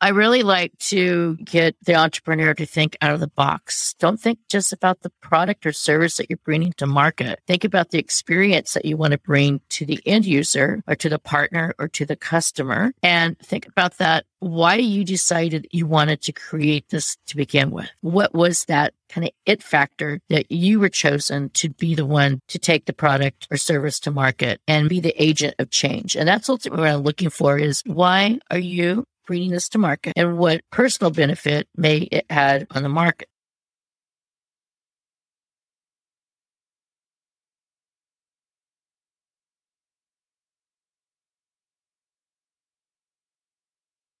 I really like to get the entrepreneur to think out of the box. Don't think just about the product or service that you're bringing to market. Think about the experience that you want to bring to the end user or to the partner or to the customer. And think about that. Why you decided you wanted to create this to begin with. What was that kind of it factor that you were chosen to be the one to take the product or service to market and be the agent of change? And that's ultimately what I'm looking for is why are you bringing this to market and what personal benefit may it add on the market.